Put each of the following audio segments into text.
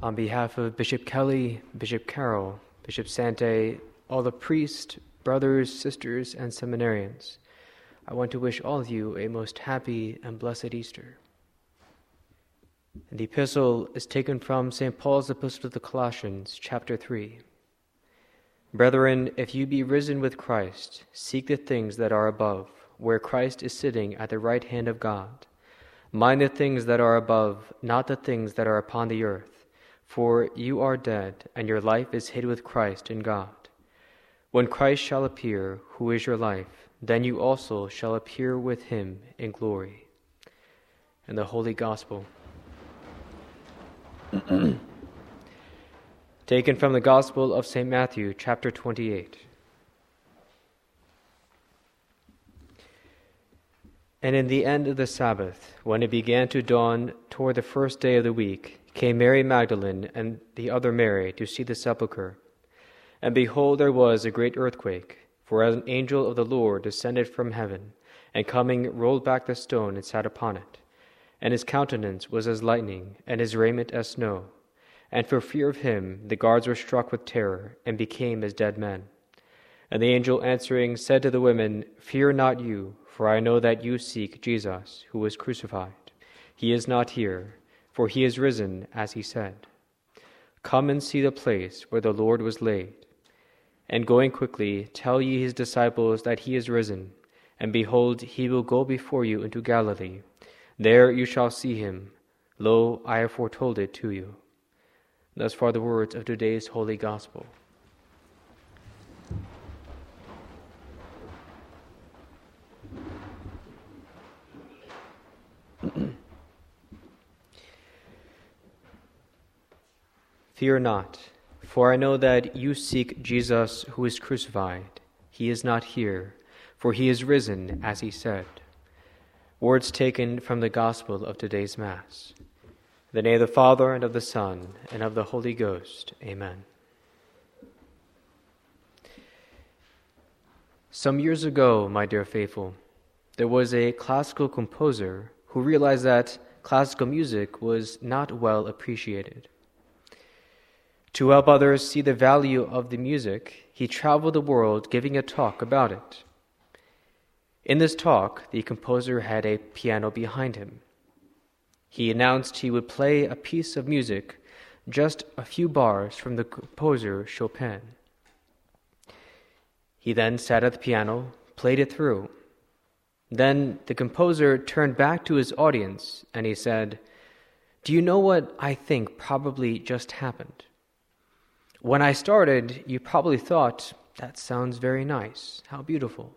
On behalf of Bishop Kelly, Bishop Carroll, Bishop Santay, all the priests, brothers, sisters, and seminarians, I want to wish all of you a most happy and blessed Easter. And the epistle is taken from St. Paul's Epistle to the Colossians, chapter 3. Brethren, if you be risen with Christ, seek the things that are above, where Christ is sitting at the right hand of God. Mind the things that are above, not the things that are upon the earth. For you are dead, and your life is hid with Christ in God. When Christ shall appear, who is your life, then you also shall appear with him in glory. And the Holy Gospel. Taken from the Gospel of St. Matthew, chapter 28. And in the end of the Sabbath, when it began to dawn toward the first day of the week, came Mary Magdalene and the other Mary to see the sepulchre. And behold, there was a great earthquake, for an angel of the Lord descended from heaven, and coming rolled back the stone and sat upon it. And his countenance was as lightning, and his raiment as snow. And for fear of him, the guards were struck with terror, and became as dead men. And the angel answering said to the women, Fear not you, for I know that you seek Jesus, who was crucified. He is not here for he is risen, as he said. Come and see the place where the Lord was laid. And going quickly, tell ye his disciples that he is risen, and behold, he will go before you into Galilee. There you shall see him. Lo, I have foretold it to you. Thus far the words of today's holy gospel. Fear not, for I know that you seek Jesus who is crucified. He is not here, for he is risen, as he said. Words taken from the Gospel of today's Mass. In the name of the Father, and of the Son, and of the Holy Ghost. Amen. Some years ago, my dear faithful, there was a classical composer who realized that classical music was not well appreciated. To help others see the value of the music, he traveled the world giving a talk about it. In this talk, the composer had a piano behind him. He announced he would play a piece of music just a few bars from the composer Chopin. He then sat at the piano, played it through. Then the composer turned back to his audience and he said, Do you know what I think probably just happened? When I started, you probably thought, that sounds very nice. How beautiful.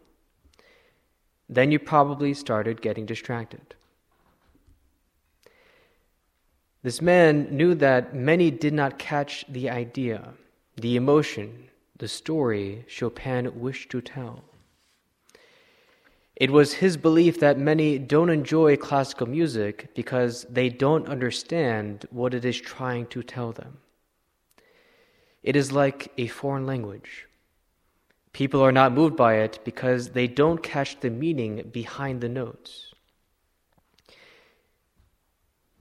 Then you probably started getting distracted. This man knew that many did not catch the idea, the emotion, the story Chopin wished to tell. It was his belief that many don't enjoy classical music because they don't understand what it is trying to tell them. It is like a foreign language. People are not moved by it because they don't catch the meaning behind the notes.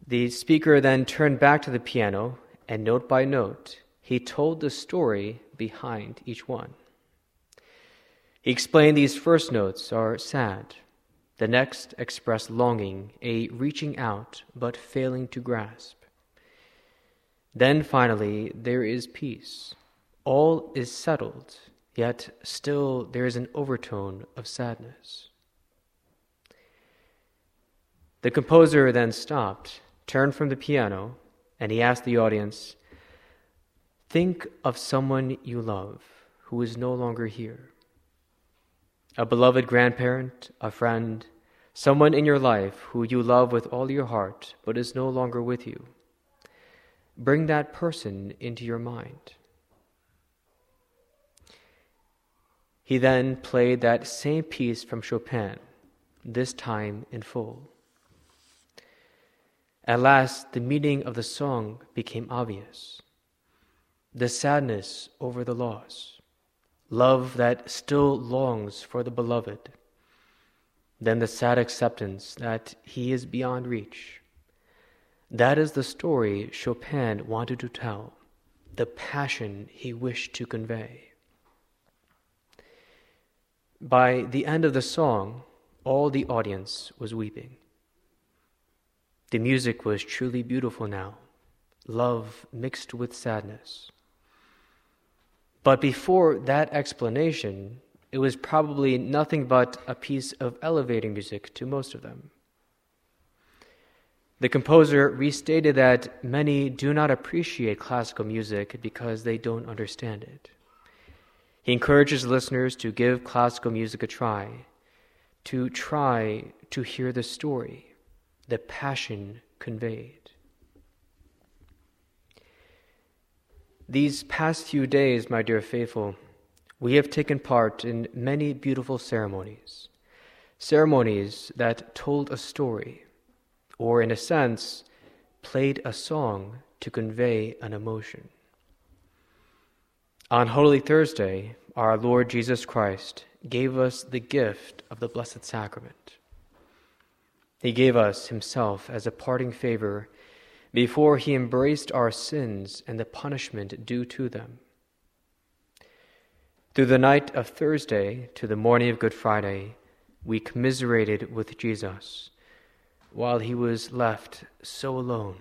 The speaker then turned back to the piano, and note by note, he told the story behind each one. He explained these first notes are sad. The next express longing, a reaching out but failing to grasp. Then finally, there is peace. All is settled, yet still there is an overtone of sadness. The composer then stopped, turned from the piano, and he asked the audience Think of someone you love who is no longer here. A beloved grandparent, a friend, someone in your life who you love with all your heart but is no longer with you. Bring that person into your mind. He then played that same piece from Chopin, this time in full. At last, the meaning of the song became obvious. The sadness over the loss, love that still longs for the beloved, then the sad acceptance that he is beyond reach That is the story Chopin wanted to tell, the passion he wished to convey. By the end of the song, all the audience was weeping. The music was truly beautiful now, love mixed with sadness. But before that explanation, it was probably nothing but a piece of elevating music to most of them. The composer restated that many do not appreciate classical music because they don't understand it. He encourages listeners to give classical music a try, to try to hear the story, the passion conveyed. These past few days, my dear faithful, we have taken part in many beautiful ceremonies, ceremonies that told a story, or in a sense, played a song to convey an emotion. On Holy Thursday, our Lord Jesus Christ gave us the gift of the Blessed Sacrament. He gave us Himself as a parting favor before He embraced our sins and the punishment due to them. Through the night of Thursday to the morning of Good Friday, we commiserated with Jesus while he was left so alone,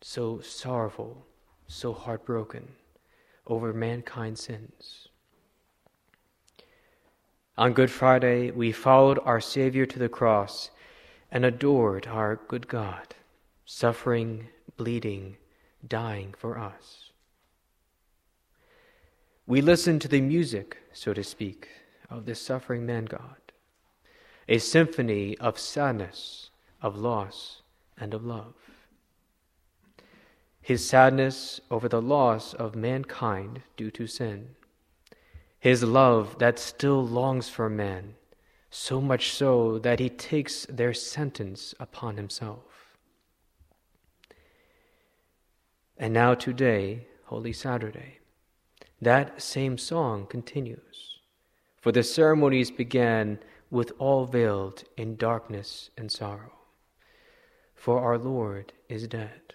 so sorrowful, so heartbroken over mankind's sins. On Good Friday, we followed our Savior to the cross and adored our good God, suffering, bleeding, dying for us. We listened to the music, so to speak, of this suffering man God, a symphony of sadness, of loss, and of love. His sadness over the loss of mankind due to sin, his love that still longs for man, so much so that he takes their sentence upon himself. And now, today, Holy Saturday, that same song continues. For the ceremonies began with all veiled in darkness and sorrow. For our Lord is dead.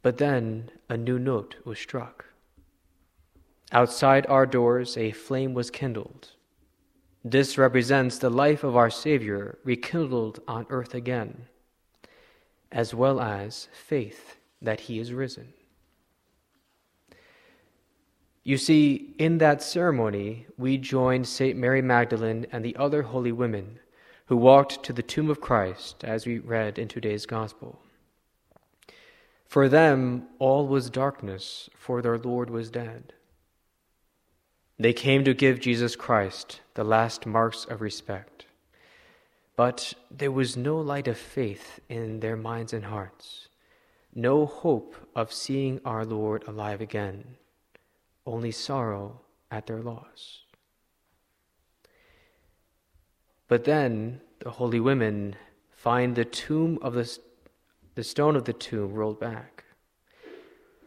But then a new note was struck. Outside our doors, a flame was kindled. This represents the life of our Savior rekindled on earth again, as well as faith that He is risen. You see, in that ceremony, we joined St. Mary Magdalene and the other holy women who walked to the tomb of Christ, as we read in today's Gospel. For them, all was darkness, for their Lord was dead. They came to give Jesus Christ the last marks of respect. But there was no light of faith in their minds and hearts, no hope of seeing our Lord alive again only sorrow at their loss. But then the holy women find the tomb of the, the stone of the tomb rolled back.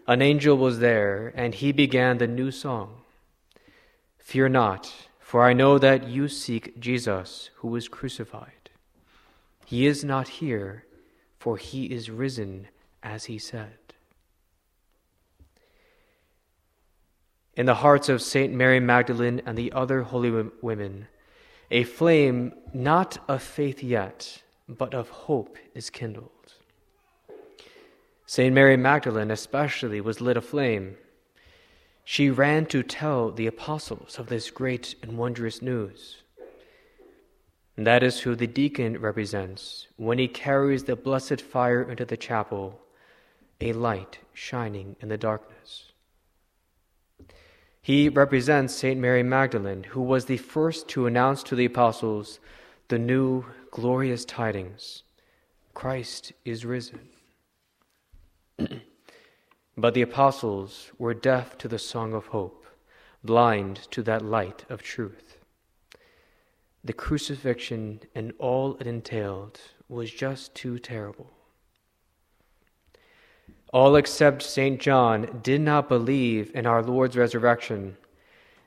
An angel was there, and he began the new song Fear not, for I know that you seek Jesus who was crucified. He is not here, for he is risen as he said. in the hearts of Saint Mary Magdalene and the other holy women, a flame not of faith yet, but of hope is kindled. Saint Mary Magdalene, especially, was lit aflame. She ran to tell the apostles of this great and wondrous news. And that is who the deacon represents when he carries the blessed fire into the chapel, a light shining in the darkness. He represents St. Mary Magdalene, who was the first to announce to the apostles the new glorious tidings Christ is risen. but the apostles were deaf to the song of hope, blind to that light of truth. The crucifixion and all it entailed was just too terrible. All except St. John did not believe in our Lord's resurrection,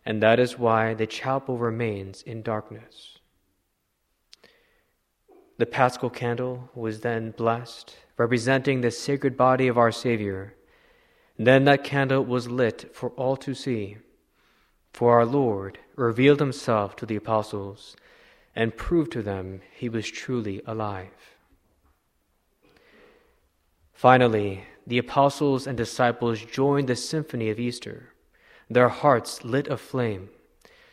and that is why the chapel remains in darkness. The paschal candle was then blessed, representing the sacred body of our Savior. then that candle was lit for all to see. For our Lord revealed himself to the apostles and proved to them he was truly alive. Finally, the apostles and disciples joined the symphony of Easter, their hearts lit aflame,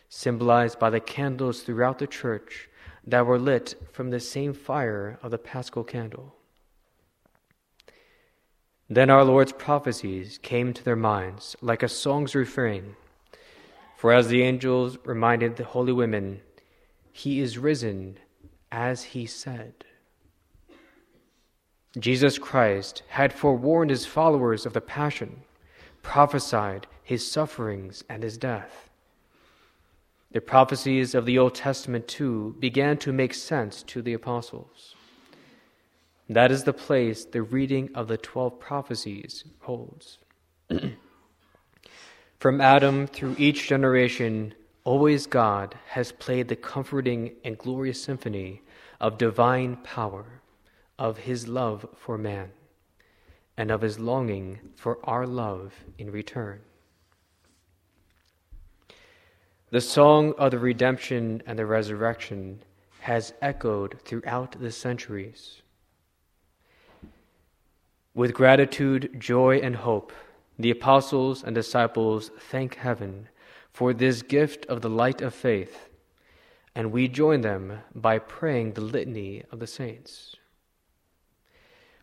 symbolized by the candles throughout the church that were lit from the same fire of the paschal candle. Then our Lord's prophecies came to their minds like a song's refrain. For as the angels reminded the holy women, He is risen as He said. Jesus Christ had forewarned His followers of the Passion, prophesied His sufferings and His death. The prophecies of the Old Testament, too, began to make sense to the apostles. That is the place the reading of the 12 prophecies holds. From Adam through each generation, always God has played the comforting and glorious symphony of divine power, of his love for man, and of his longing for our love in return. The song of the redemption and the resurrection has echoed throughout the centuries. With gratitude, joy, and hope, the apostles and disciples thank heaven for this gift of the light of faith, and we join them by praying the litany of the saints.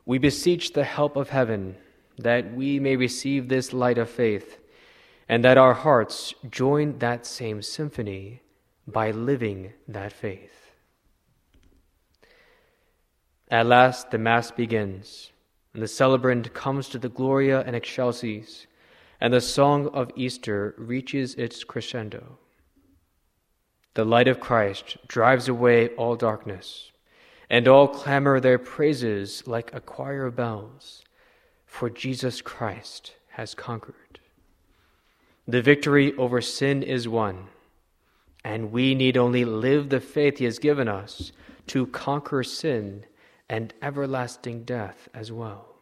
We beseech the help of heaven that we may receive this light of faith and that our hearts join that same symphony by living that faith. At last, the Mass begins, and the celebrant comes to the Gloria in Excelsis, and the song of Easter reaches its crescendo. The light of Christ drives away all darkness, and all clamor their praises like a choir of bells, for Jesus Christ has conquered. The victory over sin is won, and we need only live the faith He has given us to conquer sin and everlasting death as well.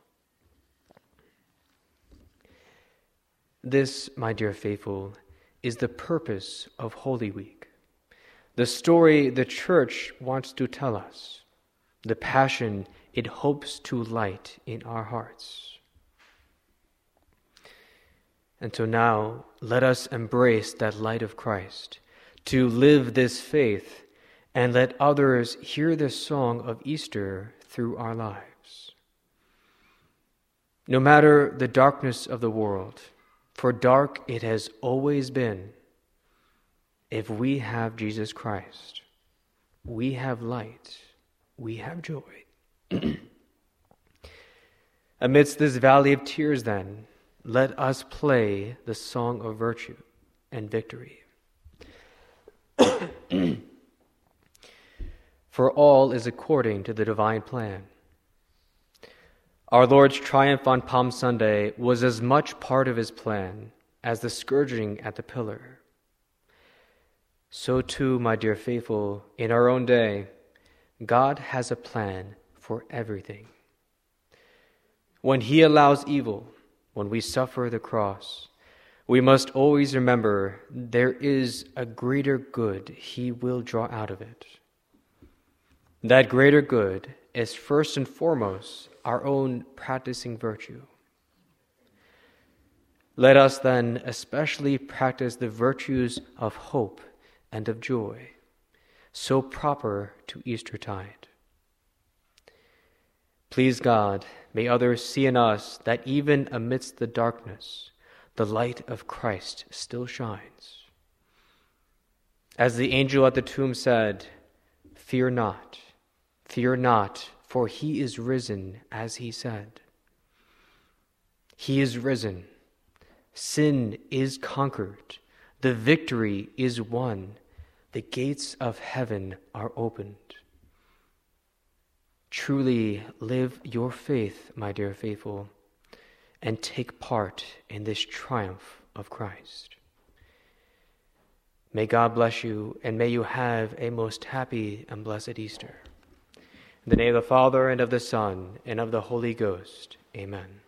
This, my dear faithful, is the purpose of Holy Week. The story the Church wants to tell us, the passion it hopes to light in our hearts. And so now, let us embrace that light of Christ, to live this faith, and let others hear the song of Easter through our lives. No matter the darkness of the world, for dark it has always been, if we have Jesus Christ, we have light, we have joy. Amidst this valley of tears, then, let us play the song of virtue and victory. For all is according to the divine plan. Our Lord's triumph on Palm Sunday was as much part of his plan as the scourging at the pillar. So, too, my dear faithful, in our own day, God has a plan for everything. When He allows evil, when we suffer the cross, we must always remember there is a greater good He will draw out of it. That greater good is first and foremost our own practicing virtue. Let us then especially practice the virtues of hope and of joy, so proper to Eastertide. Please God, May others see in us that even amidst the darkness, the light of Christ still shines. As the angel at the tomb said, Fear not, fear not, for he is risen as he said. He is risen. Sin is conquered. The victory is won. The gates of heaven are opened. Truly live your faith, my dear faithful, and take part in this triumph of Christ. May God bless you, and may you have a most happy and blessed Easter. In the name of the Father, and of the Son, and of the Holy Ghost. Amen.